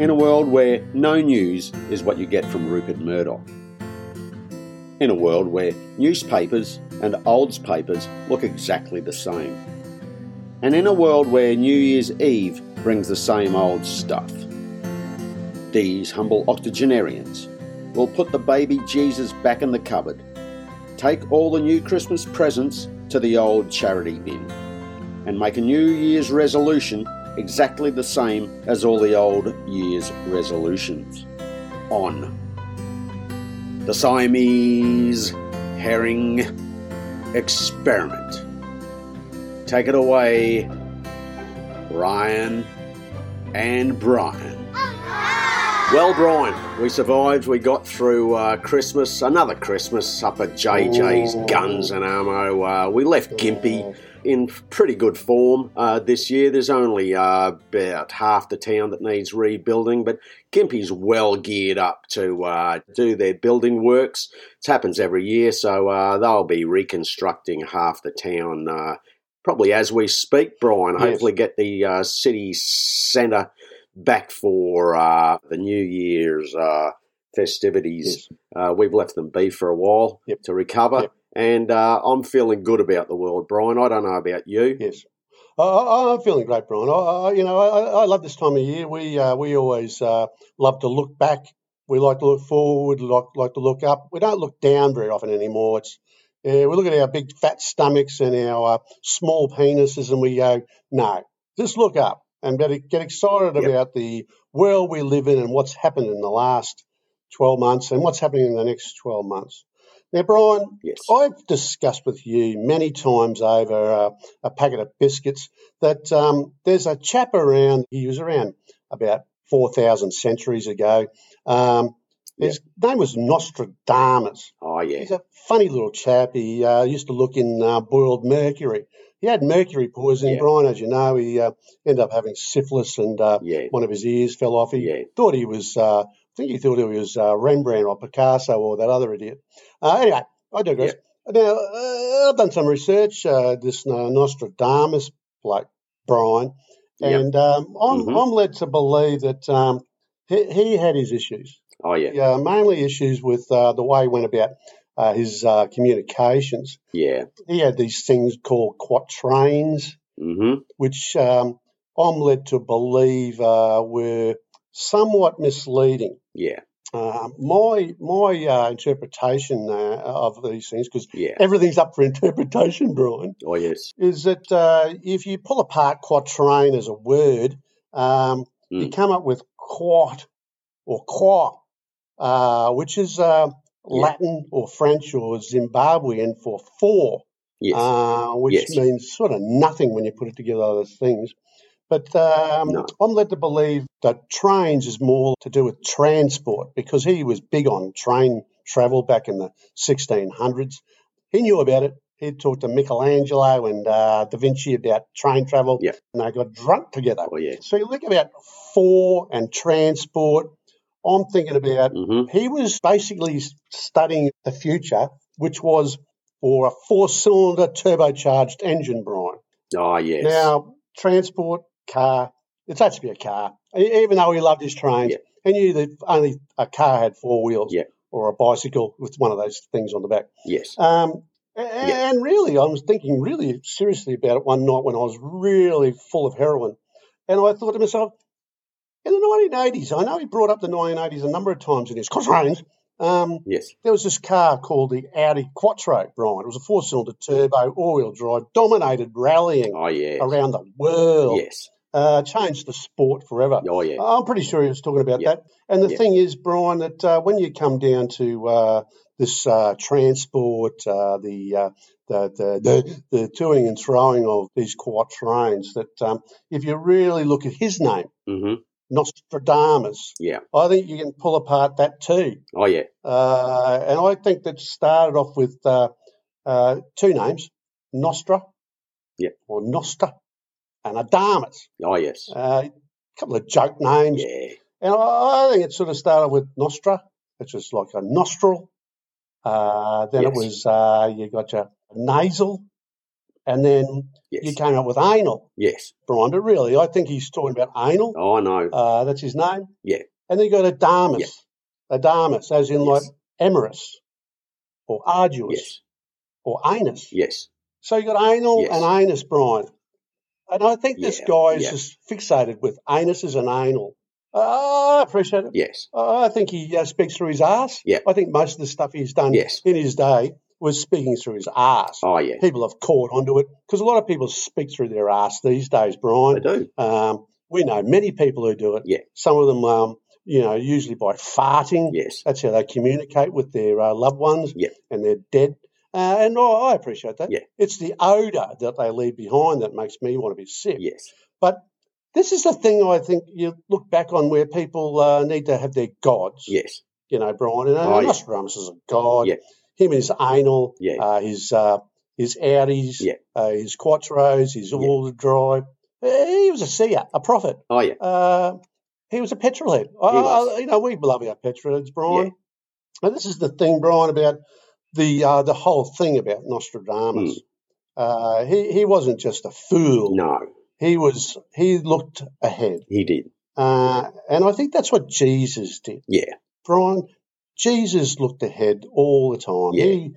In a world where no news is what you get from Rupert Murdoch. In a world where newspapers and Olds papers look exactly the same. And in a world where New Year's Eve brings the same old stuff. These humble octogenarians will put the baby Jesus back in the cupboard, take all the new Christmas presents to the old charity bin, and make a New Year's resolution exactly the same as all the old year's resolutions. On. The Siamese Herring Experiment. Take it away, Ryan and Brian. Well, Brian, we survived. We got through uh, Christmas, another Christmas up at JJ's Guns and Ammo. Uh, we left Gympie in pretty good form uh, this year. There's only uh, about half the town that needs rebuilding, but Gympie's well geared up to uh, do their building works. It happens every year, so uh, they'll be reconstructing half the town probably as we speak, Brian. Yes. Hopefully, get the city centre back for uh, the New Year's uh, festivities. Uh, we've left them be for a while Yep. to recover, Yep. And uh, I'm feeling good about the world, Brian. I don't know about you. Yes. I, I'm feeling great, Brian. I, I, you know, I, I love this time of year. We uh, we always uh, love to look back. We like to look forward. Like like to look up. We don't look down very often anymore. It's uh, we look at our big fat stomachs and our uh, small penises, and we go, no, just look up and get, get excited Yep. about the world we live in and what's happened in the last 12 months and what's happening in the next 12 months. Now, Brian, Yes. I've discussed with you many times over uh, a packet of biscuits that um, there's a chap around, he was around about 4,000 centuries ago. Um, his name was Nostradamus. Oh yeah. He's a funny little chap. He uh, used to look in uh, boiled mercury. He had mercury poisoning, Yeah. Brian, as you know. He uh, ended up having syphilis and uh, Yeah. one of his ears fell off. He Yeah. thought he was, uh, think he thought he was uh, Rembrandt or Picasso or that other idiot. Uh, anyway, I digress. Now, uh, I've done some research, uh, this uh, Nostradamus bloke, Brian, Yep. and um, I'm, Mhm. I'm led to believe that um, he, he had his issues. Oh yeah. Yeah, mainly issues with uh, the way he went about uh, his uh, communications. Yeah. He had these things called quatrains, Mm-hmm. which um, I'm led to believe uh, were somewhat misleading. Yeah. Uh, my my uh, interpretation uh, of these things, because Yeah. everything's up for interpretation, Brian, Oh yes. is that uh, if you pull apart quatrain as a word, um, you Mm. come up with quat or qua, uh, which is uh, Yeah. Latin or French or Zimbabwean for four, Yes. uh, which Yes. means sort of nothing when you put it together as things. But um, No. I'm led to believe that trains is more to do with transport because he was big on train travel back in the 1600s. He knew about it. He'd talked to Michelangelo and uh, Da Vinci about train travel, Yeah. and they got drunk together. oh yes. So you look about four and transport. I'm thinking about Mm-hmm. he was basically studying the future, which was for a four-cylinder turbocharged engine, Brian. Oh yes. Now, transport, car, it's had to be a car. Even though he loved his trains, Yeah. he knew that only a car had four wheels Yeah. or a bicycle with one of those things on the back. yes. Um, a- Yeah. And really, I was thinking really seriously about it one night when I was really full of heroin. And I thought to myself, in the 1980s, I know he brought up the 1980s a number of times in his quatrains. Um, Yes. there was this car called the Audi Quattro, Brian. It was a four cylinder turbo, all wheel drive, dominated rallying Oh yeah. around the world, Yes. Uh, changed the sport forever. Oh yeah. I'm pretty sure he was talking about Yeah. that. And the Yeah. thing is, Brian, that uh, when you come down to uh, this uh, transport, uh, the, uh, the the the the toing and throwing of these quatrains, that um, if you really look at his name, Mm-hmm. Nostradamus, Yeah. I think you can pull apart that too. Oh yeah. Uh, and I think that started off with uh, uh, two names, Nostra, Yeah. or Nostra, and Adamus. Oh yes. Uh, a couple of joke names. Yeah. And I, I think it sort of started with Nostra, which was like a nostril. Uh, then it was, uh, you got your nasal, and then Yes. you came up with anal, yes. Brian. But really, I think he's talking about anal. Oh, I know. Uh, that's his name. Yeah. And then you got Adamus. Yeah. Adamus, as in like Yes. Emerus or arduous Yes. or anus. Yes. So you got anal Yes. and anus, Brian. And I think this Yeah, guy is yeah. just fixated with anuses and anal. Uh, I appreciate it. Yes. Uh, I think he uh, speaks through his ass. Yeah. I think most of the stuff he's done Yes. in his day was speaking through his ass. Oh, yeah. People have caught onto it because a lot of people speak through their ass these days, I Brian. do. Um, we know many people who do it. Yeah. Some of them, um, you know, usually by farting. Yes. That's how they communicate with their uh, loved ones Yeah. and they're dead. Uh, and I I appreciate that. Yeah. It's the odour that they leave behind that makes me want to be sick. Yes. But this is the thing I think you look back on where people uh, need to have their gods. Yes. You know, Brian. And uh, Oh, yeah. Is a god. Yeah. Him and his anal, Yeah. uh, his uh, his Audis, Yeah. uh, his Quattros, his Yeah. all the drive. Uh, He was a seer, a prophet. Oh, yeah. Uh, he was a petrol head. I. I, you know, we love our petrol heads, Brian. And this is the thing, Brian, about the uh, the whole thing about Nostradamus. Uh, he he wasn't just a fool. No, He was he looked ahead, he did. uh, and I think that's what Jesus did. Yeah. Brian, Jesus looked ahead all the time. Yeah. He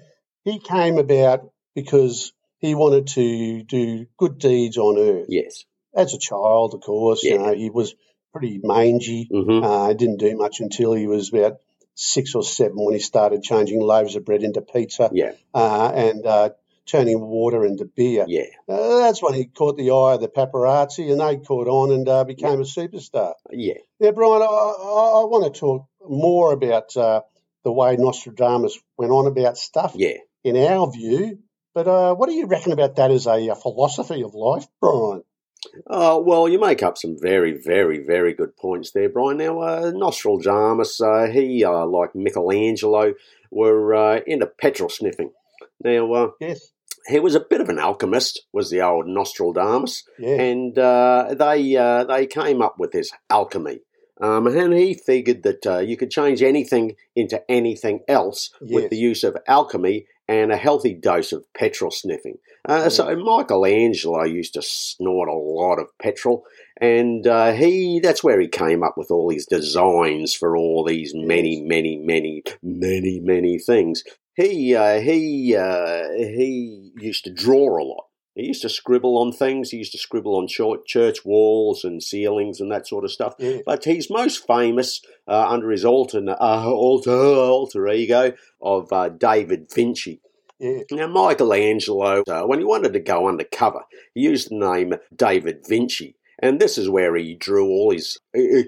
he came about because he wanted to do good deeds on earth. Yes. As a child, of course, you know, he was pretty mangy. hmm Uh, didn't do much until he was about six or seven when he started changing loaves of bread into pizza Yeah. uh, and uh, turning water into beer. Yeah. Uh, that's when he caught the eye of the paparazzi and they caught on and uh, became a superstar. Yeah. Yeah, Brian, I, I, I want to talk more about uh, the way Nostradamus went on about stuff Yeah. in our view. But uh, what do you reckon about that as a, uh philosophy of life, Brian? Uh, well, you make up some very, very, very good points there, Brian. Now, uh, Nostradamus, uh, he, uh, like Michelangelo, were uh, into petrol sniffing. Now, uh, Yes. he was a bit of an alchemist, was the old Nostradamus, Yeah. and uh, they uh, they came up with this alchemy. Um, and he figured that uh, you could change anything into anything else with the use of alchemy and a healthy dose of petrol sniffing. Uh, So Michelangelo used to snort a lot of petrol, and uh, he that's where he came up with all his designs for all these many, many, many, many, many things. He uh, he uh, he used to draw a lot. He used to scribble on things. He used to scribble on chur- church walls and ceilings and that sort of stuff. Yeah. But he's most famous uh, under his alter, uh, alter, alter ego of uh, David Vinci. Yeah. Now, Michelangelo, uh, when he wanted to go undercover, he used the name David Vinci. And this is where he drew all his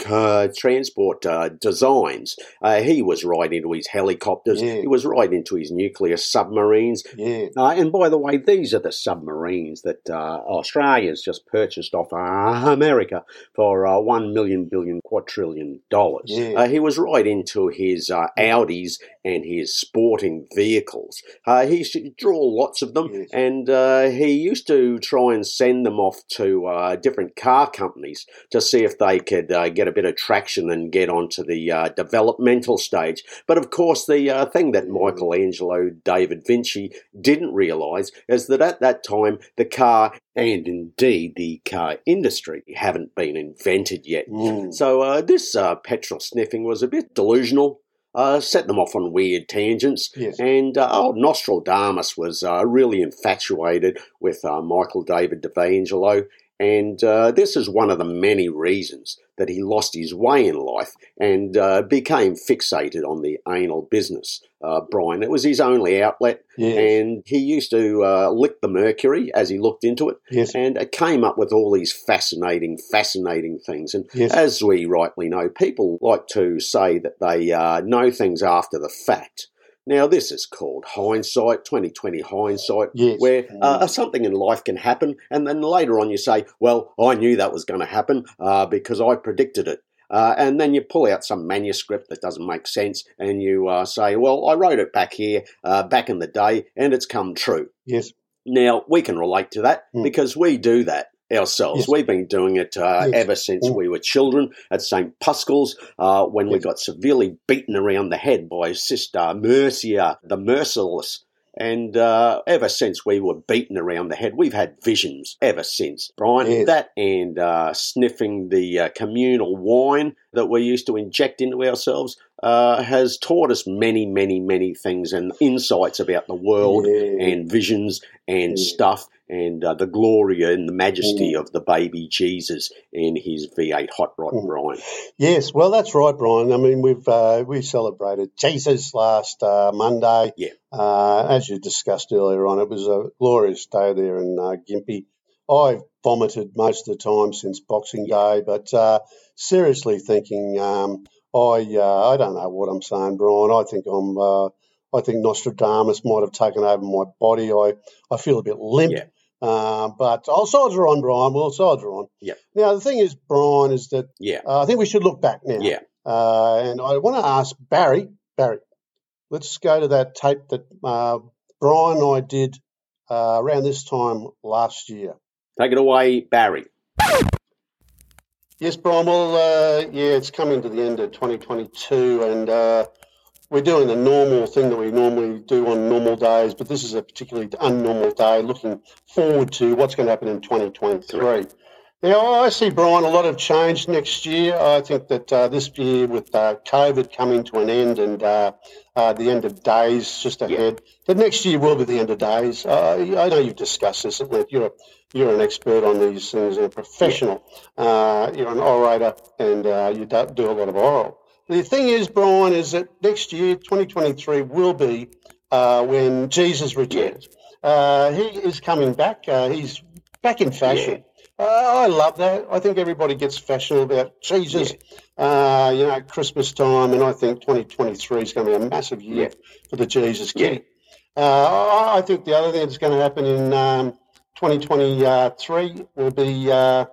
uh, transport uh, designs. Uh, he was right into his helicopters. Yeah. He was right into his nuclear submarines. Yeah. Uh, and by the way, these are the submarines that uh, Australia's just purchased off uh, America for uh, one million billion quadrillion dollars. Yeah. Uh, he was right into his uh, Audis and his sporting vehicles. Uh, he used to draw lots of them, Yes. and uh, he used to try and send them off to uh, different car companies to see if they could uh, get a bit of traction and get onto the uh, developmental stage. But of course, the uh, thing that Michelangelo David Vinci didn't realise is that at that time, the car and indeed the car industry haven't been invented yet. Mm. So uh, this uh, petrol sniffing was a bit delusional. Uh, set them off on weird tangents. Yes. And uh, old Nostradamus was uh, really infatuated with uh, Michael David DeVangelo. And uh, this is one of the many reasons that he lost his way in life and uh, became fixated on the anal business, uh, Brian. It was his only outlet. Yes. And he used to uh, lick the mercury as he looked into it Yes. and it came up with all these fascinating, fascinating things. And Yes. as we rightly know, people like to say that they uh, know things after the fact. Now, this is called hindsight, 2020 hindsight, Yes. where uh, something in life can happen, and then later on you say, Well, I knew that was going to happen uh, because I predicted it. Uh, and then you pull out some manuscript that doesn't make sense, and you uh, say, Well, I wrote it back here, uh, back in the day, and it's come true. Yes. Now, we can relate to that Mm. because we do that ourselves. Yes. We've been doing it uh, Yes. ever since Mm. we were children at St. Pascal's uh, when we got severely beaten around the head by Sister Mercia, the Merciless. And uh, ever since we were beaten around the head, we've had visions ever since, Brian. Yes. That and uh, sniffing the uh, communal wine that we used to inject into ourselves uh, has taught us many, many, many things and insights about the world and visions and stuff and uh, the glory and the majesty Mm. of the baby Jesus and his V8 hot rod, Mm. Brian. Yes, well, that's right, Brian. I mean, we've uh, we celebrated Jesus last uh, Monday. Yeah. Uh, as you discussed earlier on, it was a glorious day there in uh, Gympie. I've vomited most of the time since Boxing Day, but uh, seriously thinking, um, I uh, I don't know what I'm saying, Brian. I think I'm. Uh, I think Nostradamus might have taken over my body. I, I feel a bit limp. Yeah. Uh, but I'll soldier on, Brian. We'll soldier on. Yeah. Now, the thing is, Brian, is that Yeah, uh, I think we should look back now. yeah. Uh, and I want to ask Barry, Barry, let's go to that tape that uh, Brian and I did uh, around this time last year. Take it away, Barry. Yes, Brian. Well, uh, yeah, it's coming to the end of 2022, and uh, we're doing the normal thing that we normally do on normal days, but this is a particularly unnormal day. Looking forward to what's going to happen in 2023. Now, I see, Brian, a lot of change next year. I think that uh, this year, with uh, COVID coming to an end and uh, uh, the end of days just ahead, that next year will be the end of days. Uh, I know you've discussed this at length. You're, you're an expert on these things and a professional. Uh, you're an orator and uh, you do, do a lot of oral. The thing is, Brian, is that next year, 2023, will be uh, when Jesus returns. Uh, he is coming back. Uh, he's back in fashion. Uh, I love that. I think everybody gets fashionable about Jesus. Uh, you know, Christmas time, and I think 2023 is going to be a massive year Yeah. for the Jesus Yeah. kid. Uh, I think the other thing that's going to happen in um, 2023 will be uh,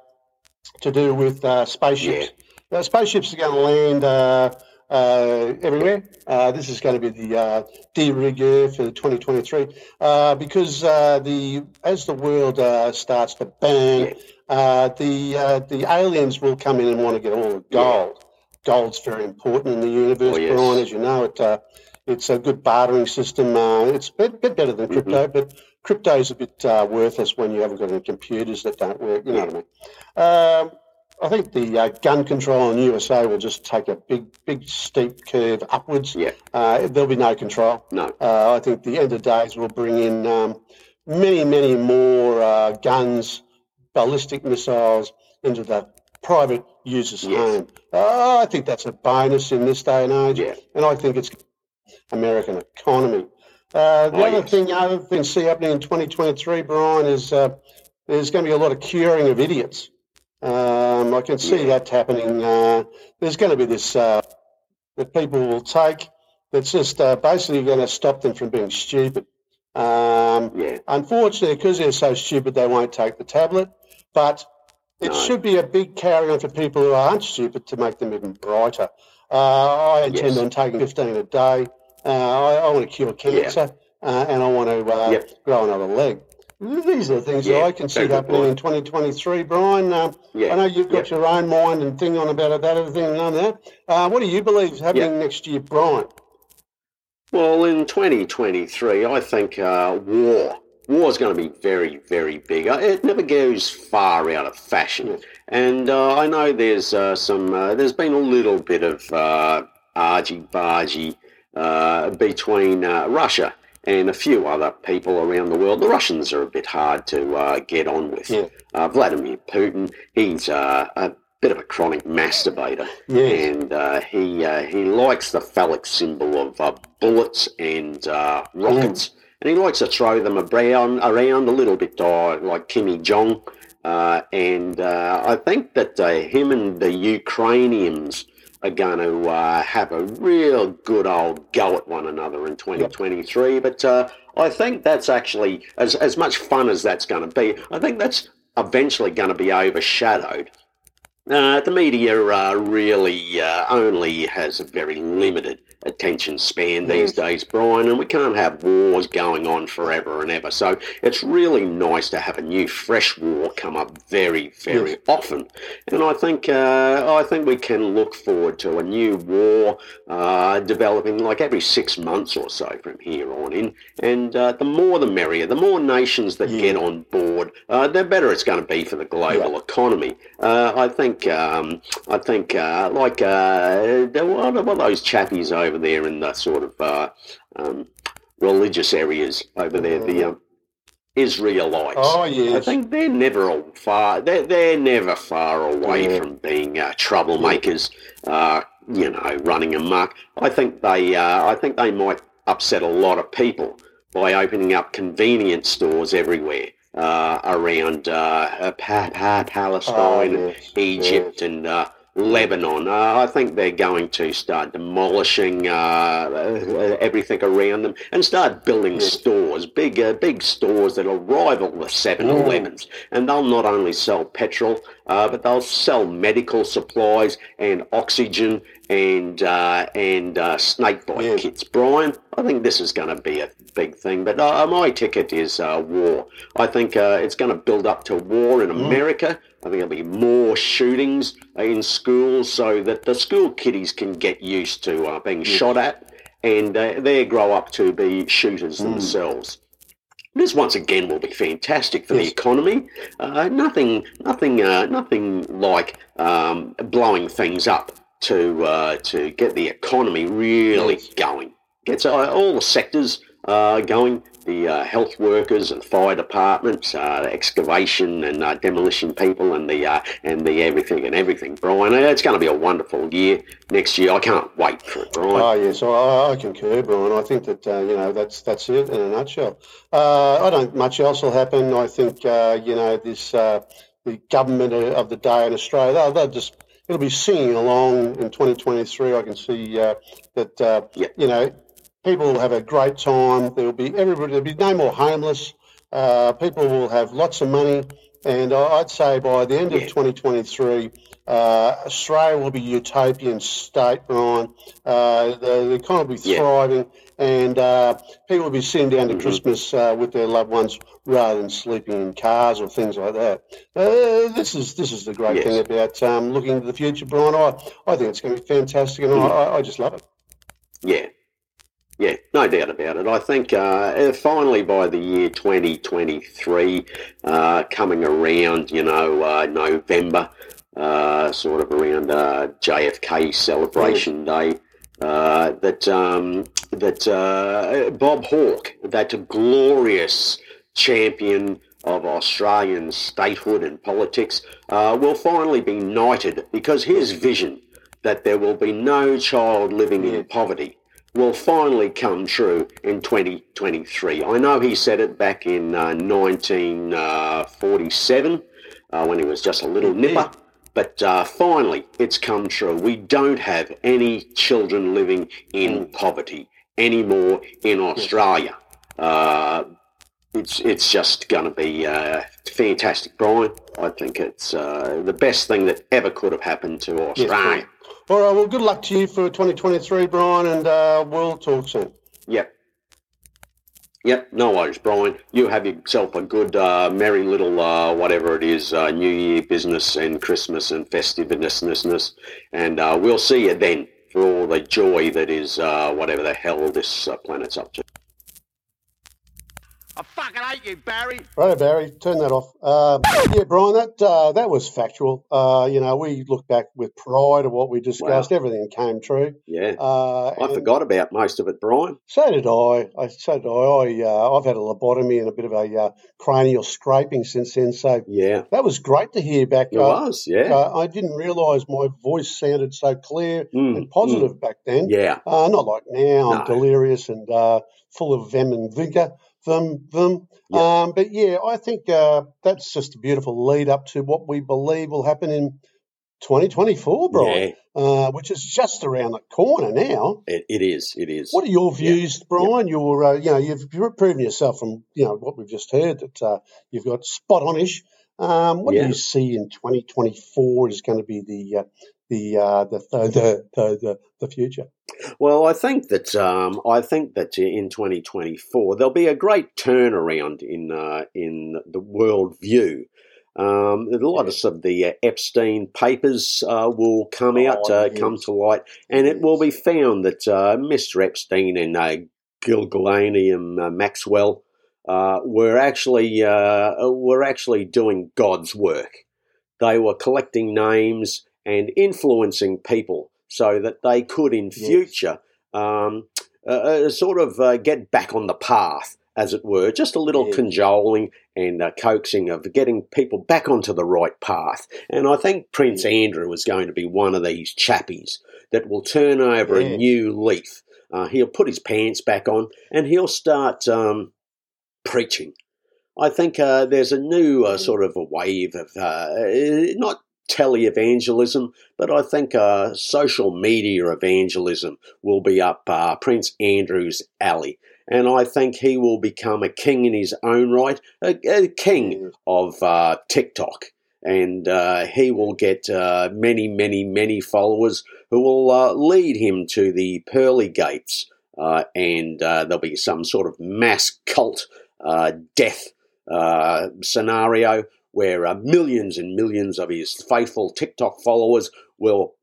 to do with uh, spaceships. Uh, spaceships are going to land uh, uh, everywhere. Uh, this is going to be the uh, de rigueur for 2023 uh, because uh, the as the world uh, starts to bang, uh, the uh, the aliens will come in and want to get all the gold. Gold's very important in the universe, Oh, yes. Brian, as you know. It uh, it's a good bartering system. Uh, it's a bit, bit better than crypto, but crypto is a bit uh, worthless when you haven't got any computers that don't work. You know what I mean? Um, I think the uh, gun control in USA will just take a big, big steep curve upwards. Yeah. Uh, there'll be no control. No. Uh, I think the end of days will bring in um, many, many more uh, guns, ballistic missiles into the private user's Yes. home. Uh, I think that's a bonus in this day and age, Yeah. and I think it's American economy. Uh, the Oh, other yes. thing, other thing, see happening in 2023, Brian, is uh, there's going to be a lot of curing of idiots. Um, I can see Yeah. that happening. Uh, there's going to be this uh, that people will take that's just uh, basically going to stop them from being stupid. Um, Yeah. unfortunately, because they're so stupid, they won't take the tablet. But it No. should be a big carry on for people who aren't stupid to make them even brighter. Uh, I intend Yes. on taking 15 a day. Uh, I, I want to cure cancer uh, and I want to uh, Yep. grow another leg. These are the things that I can see happening in 2023, Brian. Um, Yeah. I know you've got your own mind and thing on about that, everything and all that. Uh, what do you believe is happening Yeah. next year, Brian? Well, in 2023, I think uh, war. War is going to be very, very big. Uh, It never goes far out of fashion, and uh, I know there's uh, some. Uh, there's been a little bit of uh, argy bargy uh, between uh, Russia and a few other people around the world. The Russians are a bit hard to uh, get on with. Yeah. Uh, Vladimir Putin, he's uh, a bit of a chronic masturbator and uh, he uh, he likes the phallic symbol of uh, bullets and uh, rockets, and he likes to throw them around around a little bit uh, like Kimmy Jong. Uh, and uh, I think that uh, him and the Ukrainians are going to uh, have a real good old go at one another in 2023. But uh, I think that's actually as as much fun as that's going to be. I think that's eventually going to be overshadowed uh, the media uh, really uh, only has a very limited attention span these days, Brian, and we can't have wars going on forever and ever. So it's really nice to have a new, fresh war come up very, very yes. often. And I think uh, I think we can look forward to a new war uh, developing like every six months or so from here on in. And uh, the more the merrier. The more nations that yeah. get on board, uh, the better it's going to be for the global yeah. economy. Uh, I think um, I think uh, like what are those chappies over there in the sort of um, religious areas over there, the um, Israelites. Oh yes. I think they're never far. They're, they're never far away yeah. from being uh, troublemakers. Uh, you know, running amok. I think they. Uh, I think they might upset a lot of people by opening up convenience stores everywhere. Uh, around uh, pa- Palestine, oh, yes, Egypt, yes. and uh, Lebanon. Uh, I think they're going to start demolishing uh, everything around them and start building stores, big, uh, big stores that'll rival the 7-Elevens. And they'll not only sell petrol, uh, but they'll sell medical supplies and oxygen and uh, and uh, snake bite yeah. kits. Brian, I think this is going to be a big thing. But my ticket is war. I think it's going to build up to war in mm. America. I think there'll be more shootings in schools so that the school kiddies can get used to uh, being shot at and uh, they grow up to be shooters mm. themselves. This once again will be fantastic for yes. the economy. Uh, nothing, nothing, uh, nothing like um, blowing things up to uh, to get the economy really going. Gets uh, all the sectors going the uh, health workers and fire departments, uh, excavation and uh, demolition people, and the uh, and the everything and everything. Brian, it's going to be a wonderful year next year. I can't wait for it, Brian. Oh yes, I, I concur, Brian. I think that uh, you know that's that's it in a nutshell. Uh, I don't much else will happen. I think you know this the government of the day in Australia they'll, they'll just it'll be singing along in 2023. I can see uh, that uh, yep. you know people will have a great time. There will be everybody. There'll be no more homeless. Uh, people will have lots of money, and I'd say by the end yeah. of 2023, uh, Australia will be a utopian state, Ryan. Uh, the, the, economy will be thriving, yeah. and uh, people will be sitting down to mm-hmm. Christmas uh, with their loved ones rather than sleeping in cars or things like that. Uh, this is this is the great yes. thing about um, looking into the future, Brian. I, I think it's going to be fantastic, and mm-hmm. I, I just love it. Yeah, yeah, no doubt about it. I think uh, finally by the year 2023, uh, coming around, you know, uh, November, uh, sort of around uh, JFK Celebration Day, uh, that um, that Bob Hawke, that glorious champion of Australian statehood and politics, will finally be knighted because his vision that there will be no child living in poverty will finally come true in 2023. I know he said it back in uh, 1947 uh, when he was just a little nipper, but uh, finally it's come true. We don't have any children living in poverty anymore in Australia. Uh, it's it's just going to be uh, fantastic, Brian. I think it's uh, the best thing that ever could have happened to Australia. Yes, all right. Well, good luck to you for 2023, Brian, and uh, we'll talk soon. Yep. Yep, no worries, Brian. You have yourself a good, uh, merry little, uh, whatever it is, uh, New Year business and Christmas and festiveness, and uh, we'll see you then for all the joy that is uh, whatever the hell this uh, planet's up to. I fucking hate you, Barry. Right, Barry, turn that off. Um, yeah, Brian, that uh, that was factual. Uh, you know, we look back with pride of what we discussed. Wow. Everything came true. Yeah, uh, I forgot about most of it, Brian. So did I. I so did I. I uh, I've had a lobotomy and a bit of a uh, cranial scraping since then. So yeah, that was great to hear back. It was. Yeah, I didn't realise my voice sounded so clear mm, and positive mm. back then. Yeah, not like now. I'm delirious and full of vim and vigour them them. Um, but yeah, I think uh, that's just a beautiful lead up to what we believe will happen in 2024, Brian, yeah. uh, which is just around the corner now. It, it is. It is. What are your views, yeah. Brian? You're, uh, you know, you've proven yourself from you know what we've just heard that uh, you've got spot onish. Um, what do you see in 2024 is going to be the uh, the uh, the, the, the, the, future. Well, I think that um, I think that in 2024 there'll be a great turnaround in uh, in the world view. Um, a lot yes. of the uh, Epstein papers uh, will come oh, out, uh, yes. come to light, and yes. it will be found that uh, Mr. Epstein and uh, and uh, Maxwell were actually were actually doing God's work. They were collecting names and influencing people so that they could, in future, um, sort of get back on the path as it were, just a little yeah. cajoling and uh, coaxing of getting people back onto the right path. And I think Prince Andrew is going to be one of these chappies that will turn over yeah. a new leaf. Uh, he'll put his pants back on and he'll start um, preaching. I think uh, there's a new uh, sort of a wave of uh, not televangelism, but I think uh, social media evangelism will be up Prince Andrew's alley and I think he will become a king in his own right, a, a king of uh, TikTok. And uh, he will get uh, many, many, many followers who will uh, lead him to the pearly gates. Uh, and uh, there'll be some sort of mass cult death scenario where millions and millions of his faithful TikTok followers will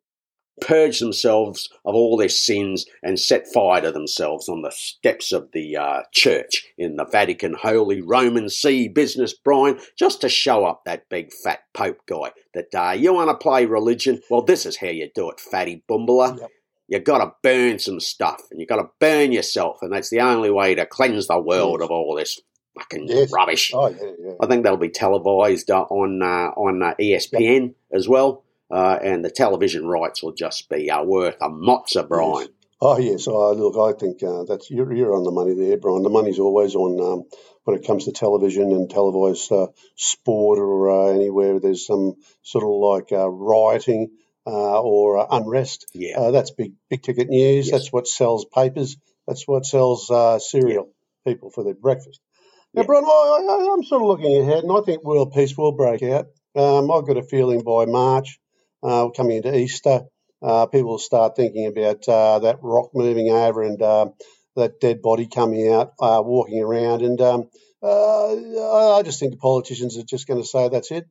purge themselves of all their sins and set fire to themselves on the steps of the uh, church in the Vatican Holy Roman See business, Brian, just to show up that big fat Pope guy that uh, you want to play religion? Well, this is how you do it, fatty bumbler. Yep. You got to burn some stuff, and you got to burn yourself, and that's the only way to cleanse the world of all this fucking yes. rubbish. Oh, yeah, yeah. I think that'll be televised uh, on uh, on uh, ESPN as well uh, and the television rights will just be uh, worth a mozza, Brian. Yes. Oh yes, oh, look, I think uh, that's you're, you're, on the money there, Brian. The money's always on um, when it comes to television and televised uh, sport or uh, anywhere there's some sort of like uh, rioting or unrest. Yeah, that's big big ticket news. Yes. That's what sells papers. That's what sells cereal people for their breakfast. Now, yeah. Brian, I, am sort of looking ahead, and I think world peace will break out. Um, I've got a feeling by March uh, coming into Easter, uh, people will start thinking about uh, that rock moving over and um, that dead body coming out, uh, walking around. And um, uh, I just think the politicians are just going to say, that's it.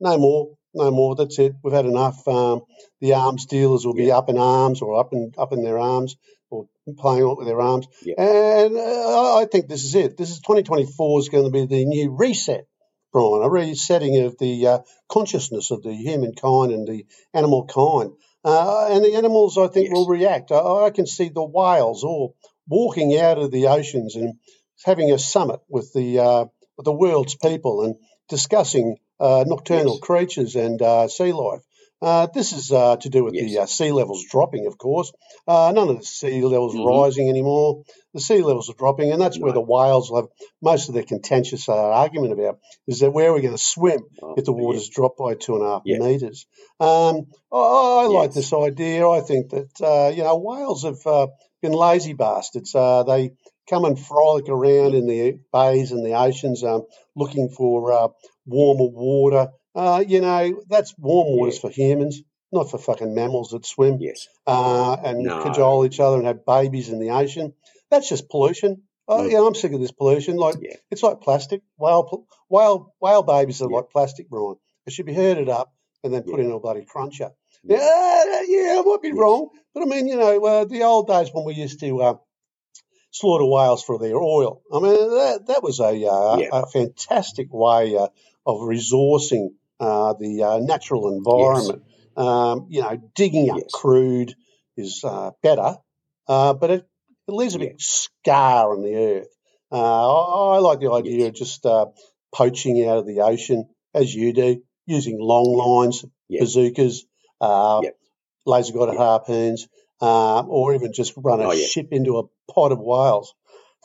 No more, no more. That's it. We've had enough. Um, the arms dealers will be up in arms or up in up in their arms or playing with their arms. Yeah. And uh, I think this is it. This is 2024 is going to be the new reset Brian, a resetting of the uh, consciousness of the humankind and the animal kind. Uh, and the animals, I think, yes. will react. I, I, can see the whales all walking out of the oceans and having a summit with the uh, with the world's people and discussing nocturnal yes. creatures and uh, sea life. Uh, this is uh, to do with yes. the uh, sea levels dropping, of course. Uh, none of the sea levels mm-hmm. rising anymore. The sea levels are dropping, and that's no. where the whales will have most of their contentious uh, argument about is that where are we going to swim oh, if the waters yeah. drop by two and a half yeah. metres? Um, I, I yes. like this idea. I think that uh, you know whales have been lazy bastards. they come and frolic around in the bays and the oceans, um, looking for warmer water. Uh, you know, that's warm waters yeah. for humans, not for fucking mammals that swim. Yes. Uh, and no. cajole each other and have babies in the ocean. That's just pollution. Uh, mm. I'm sick of this pollution. Like yeah. it's like plastic. Whale, whale, whale babies are yeah. like plastic, Brian. They should be herded up and then put in a bloody cruncher. Yeah, yeah, I might be yes. wrong, but I mean, you know, uh, the old days when we used to uh, slaughter whales for their oil. I mean, that that was a, uh, yeah. a fantastic way uh, of resourcing uh, the uh, natural environment. Yes. Um, you know, digging up yes. crude is uh, better, uh, but it, it, leaves a big scar on the earth. Uh, I, I, like the idea of just uh, poaching out of the ocean, as you do, using long lines, bazookas, laser guided harpoons, or even just run a oh, ship into a pod of whales.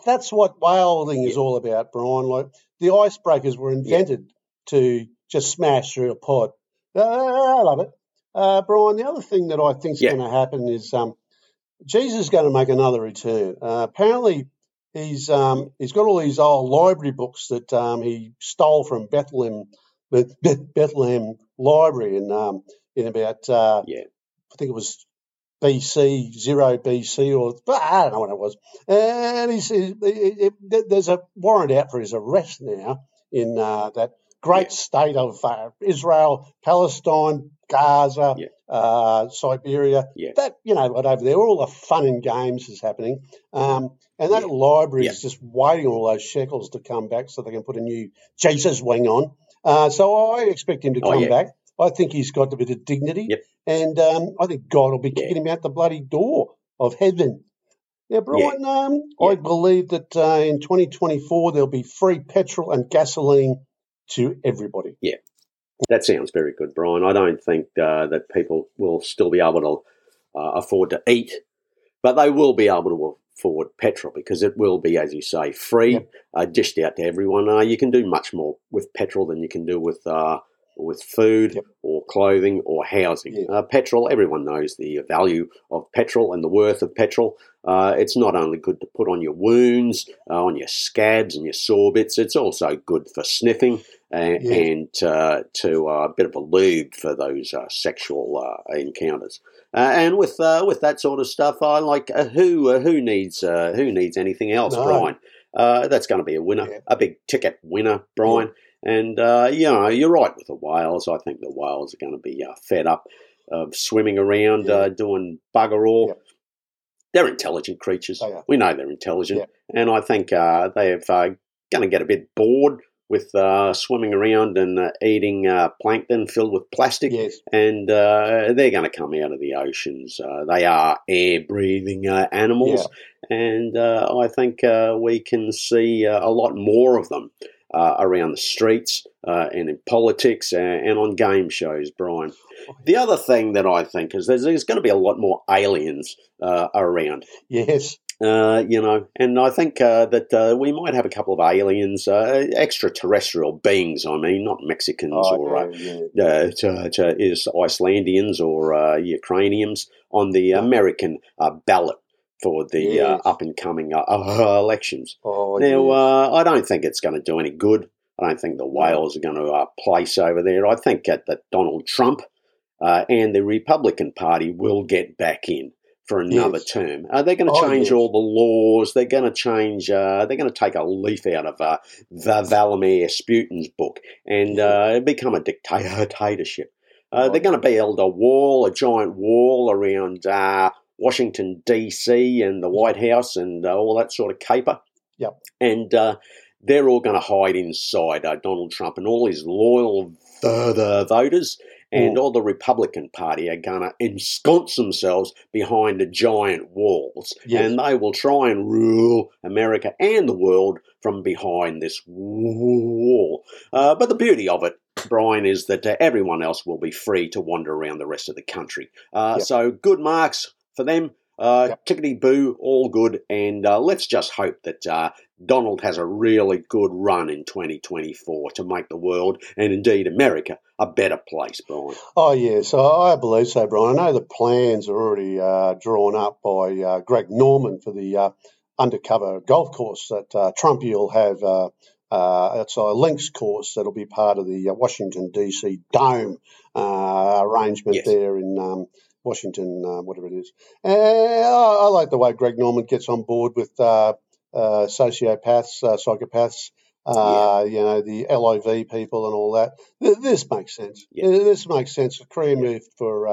That's what whaling is all about, Brian. Like the icebreakers were invented to just smash through a pod. Uh, I love it. Uh, Brian, the other thing that I think is yeah. going to happen is um, Jesus is going to make another return. Uh, apparently, he's um, he's got all these old library books that um, he stole from Bethlehem, the Bethlehem Library in um, in about uh, yeah. I think it was BC, zero BC, or I don't know what it was. And he's, he, he, there's a warrant out for his arrest now in uh, that great yeah. state of uh, Israel, Palestine, Gaza, yeah. uh, Siberia. Yeah. That you know, what over there, all the fun and games is happening. Um, and that library is just waiting all those shekels to come back so they can put a new Jesus wing on. Uh, so I expect him to oh, come oh, back. I think he's got a bit of dignity, yep. and um, I think God will be kicking him out the bloody door of heaven. Yeah, Brian, um, I believe that uh, in 2024 there'll be free petrol and gasoline to everybody. Yeah, that sounds very good, Brian. I don't think uh, that people will still be able to uh, afford to eat, but they will be able to afford petrol because it will be, as you say, free, uh, dished out to everyone. Uh, you can do much more with petrol than you can do with uh, with food yep. or clothing or housing. Yeah. Uh, petrol, everyone knows the value of petrol and the worth of petrol. Uh, it's not only good to put on your wounds, uh, on your scabs and your sore bits, it's also good for sniffing and, and uh, to uh, a bit of a lube for those uh, sexual encounters. and with with that sort of stuff, I like who who needs who needs anything else, no. Brian? that's going to be a winner, a big ticket winner, Brian. And, uh, you know, you're right with the whales. I think the whales are going to be uh, fed up of swimming around yeah. uh, doing bugger all. Yeah. They're intelligent creatures. We know they're intelligent. Yeah. And I think uh, they're uh, going to get a bit bored with uh, swimming around and uh, eating uh, plankton filled with plastic. Yes. And uh, they're going to come out of the oceans. Uh, they are air breathing uh, animals. And I think we can see a lot more of them uh, around the streets uh, and in politics and, and, on game shows, Brian. The other thing that I think is there's, there's going to be a lot more aliens uh, around. Yes. Uh, you know, and I think uh, that uh, we might have a couple of aliens, extraterrestrial beings. I mean, not Mexicans oh, or yeah. to, to is Icelandians or Ukrainians on the American ballot for the uh, yes. uh, up and coming uh, uh, elections. Oh, now, uh, I don't think it's going to do any good. I don't think the Wales are going to uh, place over there. I think that, that Donald Trump and the Republican Party will get back in for another yes. term. they're going to oh, change yes. all the laws. They're going to change. they're going to take a leaf out of uh, Vladimir Putin's book and become a dictatorship. Oh, they're going to build a wall, a giant wall around Washington D.C. and the White House and uh, all that sort of caper. Yep. And uh, they're all going to hide inside uh, Donald Trump and all his loyal further voters and all the Republican Party are going to ensconce themselves behind the giant walls, yes. and they will try and rule America and the world from behind this wall. Uh, but the beauty of it, Brian, is that uh, everyone else will be free to wander around the rest of the country. Uh, yep. So good marks for them. Uh, yep. Tickety boo, all good. And uh, let's just hope that uh, Donald has a really good run in 2024 to make the world and indeed America a better place, Brian. Oh, yes, I believe so, Brian. I know the plans are already uh, drawn up by uh, Greg Norman for the uh, undercover golf course that uh, Trumpy will have. it's a links course that'll be part of the Washington, D.C. Dome arrangement yes. there in. Um, Washington, uh, whatever it is. And I, I, like the way Greg Norman gets on board with uh, uh, sociopaths, uh, psychopaths, uh, yeah. you know, the LIV people and all that. This makes sense. Yeah. This makes sense. A career move for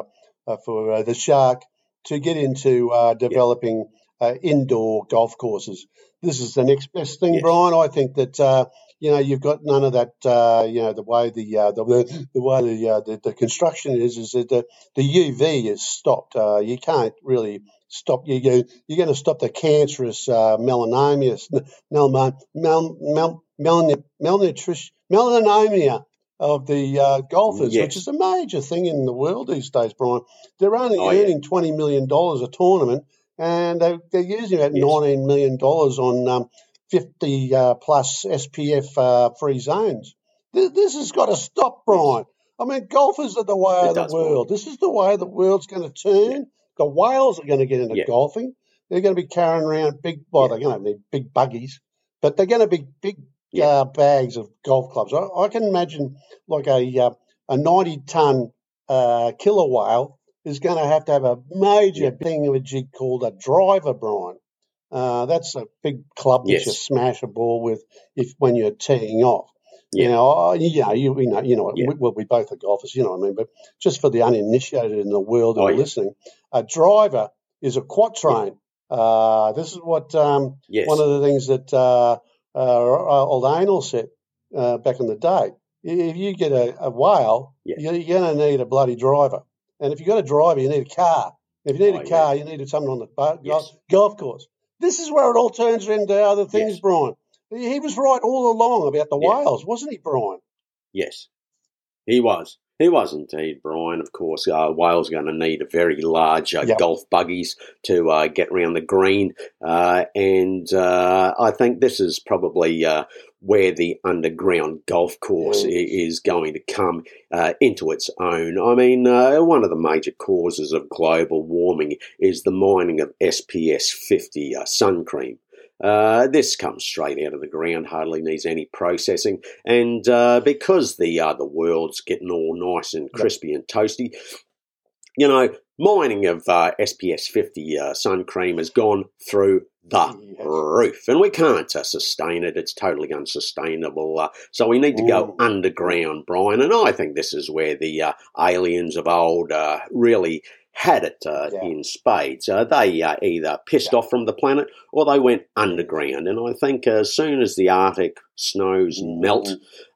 uh, for the Shark to get into developing yeah. indoor golf courses. This is the next best thing. Brian. I think that you know, you've got none of that. Uh, you know, the way the uh, the, the way the, uh, the, the construction is is that the, the UV is stopped. Uh, you can't really stop. You go, you're going to stop the cancerous uh, melanoma, mel, mel, mel, mel, melanoma of the uh, golfers, yes. which is a major thing in the world these days, Brian. They're only oh, earning yeah. twenty million dollars a tournament, and they, they're using about yes. nineteen million dollars on um, 50 uh, plus SPF uh, free zones. This, this, has got to stop, Brian. I mean, golfers are the way it of the world. This is the way the world's going to turn. Yeah. The whales are going to get into yeah. golfing. They're going to be carrying around big, well, yeah. they're going to need big buggies, but they're going to be big uh, bags of golf clubs. I, I can imagine like a uh, a 90 ton uh, killer whale is going to have to have a major thing of a jig called a driver, Brian. Uh, that's a big club that you smash a ball with if when you're teeing off. You know, I- you know, you, you know, you know, Yeah. we, well, we both are golfers, you know what I mean. But just for the uninitiated in the world who Oh, are yeah. listening, a driver is a quatrain. Uh, this is what um, Yes. one of the things that uh, uh, old Anal said uh, back in the day. If you get a, a whale, Yeah. you're, you're going to need a bloody driver. And if you've got a driver, you need a car. If you need Oh, a yeah. car, you need someone on the boat, golf, golf course. This is where it all turns into other things, Yes. Brian. He was right all along about the Yeah. whales, wasn't he, Brian? Yes, he was. He was indeed, Brian. Of course, uh, whales going to need a very large uh, Yep. golf buggies to uh, get round the green, uh, and uh, I think this is probably uh, where the underground golf course Yes. is going to come uh, into its own. I mean, uh, one of the major causes of global warming is the mining of SPF 50 uh, sun cream. Uh, this comes straight out of the ground, hardly needs any processing, and uh, because the uh, the world's getting all nice and crispy and toasty, you know, mining of uh, SPF 50 uh, sun cream has gone through the Yes. roof, and we can't uh, sustain it. It's totally unsustainable. Uh, so we need to go Ooh. underground, Brian, and I think this is where the uh, aliens of old uh, really had it uh, Yeah. in spades. Uh, they uh, either pissed Yeah. off from the planet or they went underground. And I think as soon as the Arctic snows melt,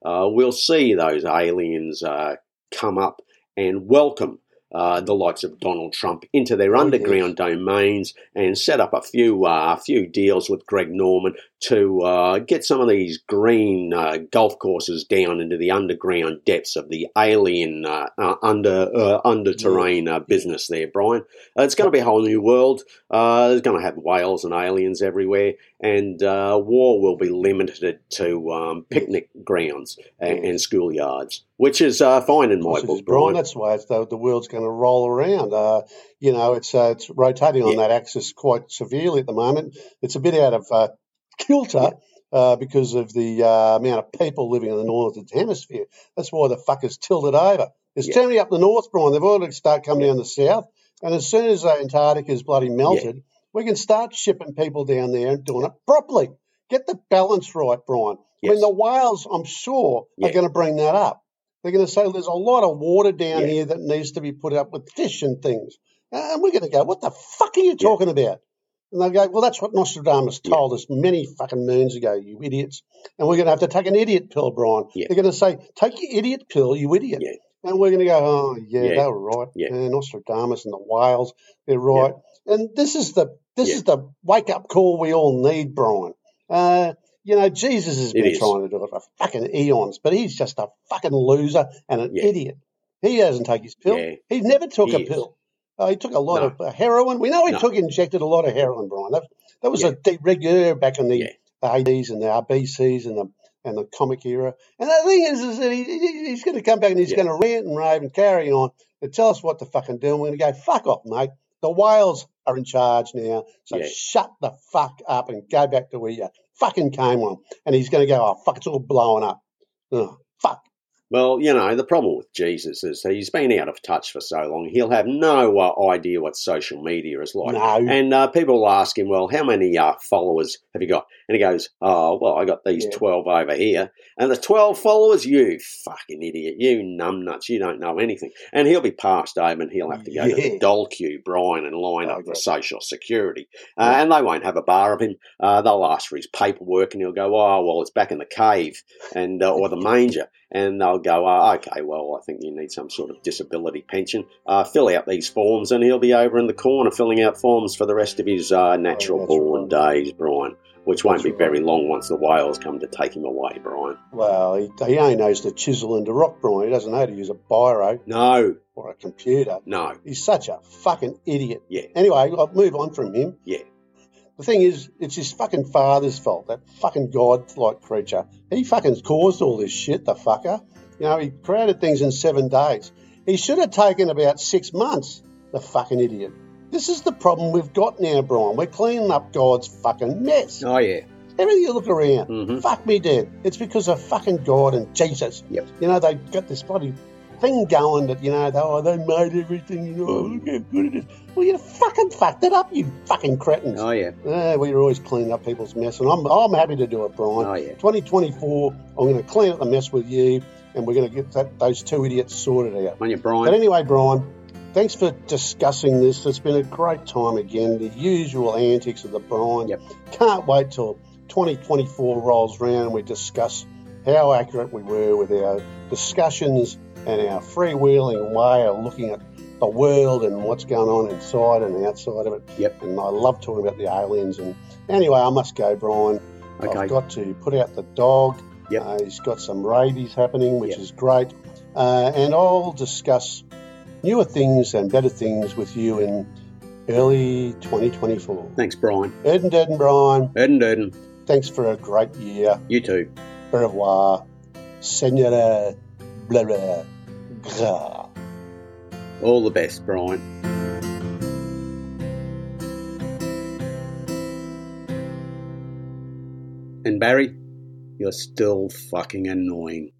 uh, we'll see those aliens uh, come up and welcome uh, the likes of Donald Trump into their Oh, underground domains and set up a few uh, few deals with Greg Norman to uh, get some of these green uh, golf courses down into the underground depths of the alien uh, uh, under uh, under terrain uh, business there, Brian. Uh, it's going to be a whole new world. Uh, there's going to have whales and aliens everywhere, and uh, war will be limited to um, picnic grounds and, and schoolyards, which is uh, fine in my is book, Brian, that's why it's the, the world's going to roll around. Uh, you know, it's uh, it's rotating on that axis quite severely at the moment. It's a bit out of uh, kilter uh, because of the uh, amount of people living in the northern hemisphere. That's why the fuckers tilted over. It's Yeah. turning up the north, Brian. They've already start coming down the south, and as soon as Antarctica is bloody melted, we can start shipping people down there and doing it properly. Get the balance right, Brian. I mean, the whales, I'm sure, Yeah. are going to bring that up. They're going to say there's a lot of water down Yeah. here that needs to be put up with fish and things. And we're going to go, what the fuck are you Yeah. talking about? And they'll go, well, that's what Nostradamus Yeah. told us many fucking moons ago, you idiots. And we're going to have to take an idiot pill, Brian. Yeah. They're going to say, take your idiot pill, you idiot. Yeah. And we're going to go, oh, yeah, Yeah. they were right. Yeah. And Nostradamus and the whales, they're right. And this is the this Yeah. is the wake up call we all need, Brian. Uh, you know, Jesus has It been is. trying to do it for fucking eons, but he's just a fucking loser and an Yeah. idiot. He doesn't take his pill. Yeah. He never took He a is. pill. Uh, he took a lot No. of uh, heroin. We know he No. took injected a lot of heroin, Brian. That, that was a rigueur back in the Yeah. 80s and the RBCs and the and the comic era. And the thing is, is that he, he- he's going to come back and he's Yeah. going to rant and rave and carry on and tell us what to fucking do. And we're going to go, fuck off, mate. The whales are in charge now. So Yeah. shut the fuck up and go back to where you fucking came from. And he's going to go, oh, fuck, it's all blowing up. Oh, fuck. Well, you know, the problem with Jesus is he's been out of touch for so long, he'll have no uh, idea what social media is like. No. And uh, people will ask him, well, how many uh, followers have you got? And he goes, oh, well, I got these Yeah. 12 over here. And the 12 followers, you fucking idiot, you numbnuts, you don't know anything. And he'll be passed over and he'll have to go to the Yeah. dole queue, Brian, and line Oh, up for social security. Uh, and they won't have a bar of him. Uh, they'll ask for his paperwork and he'll go, oh, well, it's back in the cave and uh, or the manger. And they'll go, uh, okay, well, I think you need some sort of disability pension. Uh, fill out these forms, and he'll be over in the corner filling out forms for the rest of his uh, natural oh, born right. days, Brian. Which won't be very long once the whales come to take him away, Brian. Well, he, he only knows to chisel and to rock, Brian. He doesn't know how to use a biro No, or a computer. no, He's such a fucking idiot. Yeah. Anyway, I'll move on from him. Yeah. The thing is, it's his fucking father's fault. That fucking god-like creature. He fucking caused all this shit. The fucker. You know, he created things in seven days. He should have taken about six months. The fucking idiot. This is the problem we've got now, Brian. We're cleaning up God's fucking mess. oh yeah, Everything you look around, hmm fuck me dead. It's because of fucking God and Jesus. Yep. You know, they've got this bloody thing going that you know, they, oh, they made everything. You know, look how good it is. Well, you fucking fucked it up, you fucking cretins. Oh yeah. Yeah, we are always cleaning up people's mess, and I'm I'm happy to do it, Brian. Oh yeah. 2024, I'm going to clean up the mess with you, and we're going to get that, those two idiots sorted out. On your But anyway, Brian, thanks for discussing this. It's been a great time again. The usual antics of the Brian. Yep. Can't wait till 2024 rolls round and we discuss how accurate we were with our discussions and our freewheeling way of looking at the world and what's going on inside and outside of it. Yep. And I love talking about the aliens. And anyway, I must go, Brian. Okay. I've got to put out the dog. Yep. Uh, he's got some rabies happening, which Yep. is great. Uh, and I'll discuss newer things and better things with you in early 2024. Thanks, Brian. Eden, Eden, Brian, Erden Durden. thanks for a great year. You too. Au revoir. Senora blah blah. Gra. All the best, Brian. And Barry, you're still fucking annoying.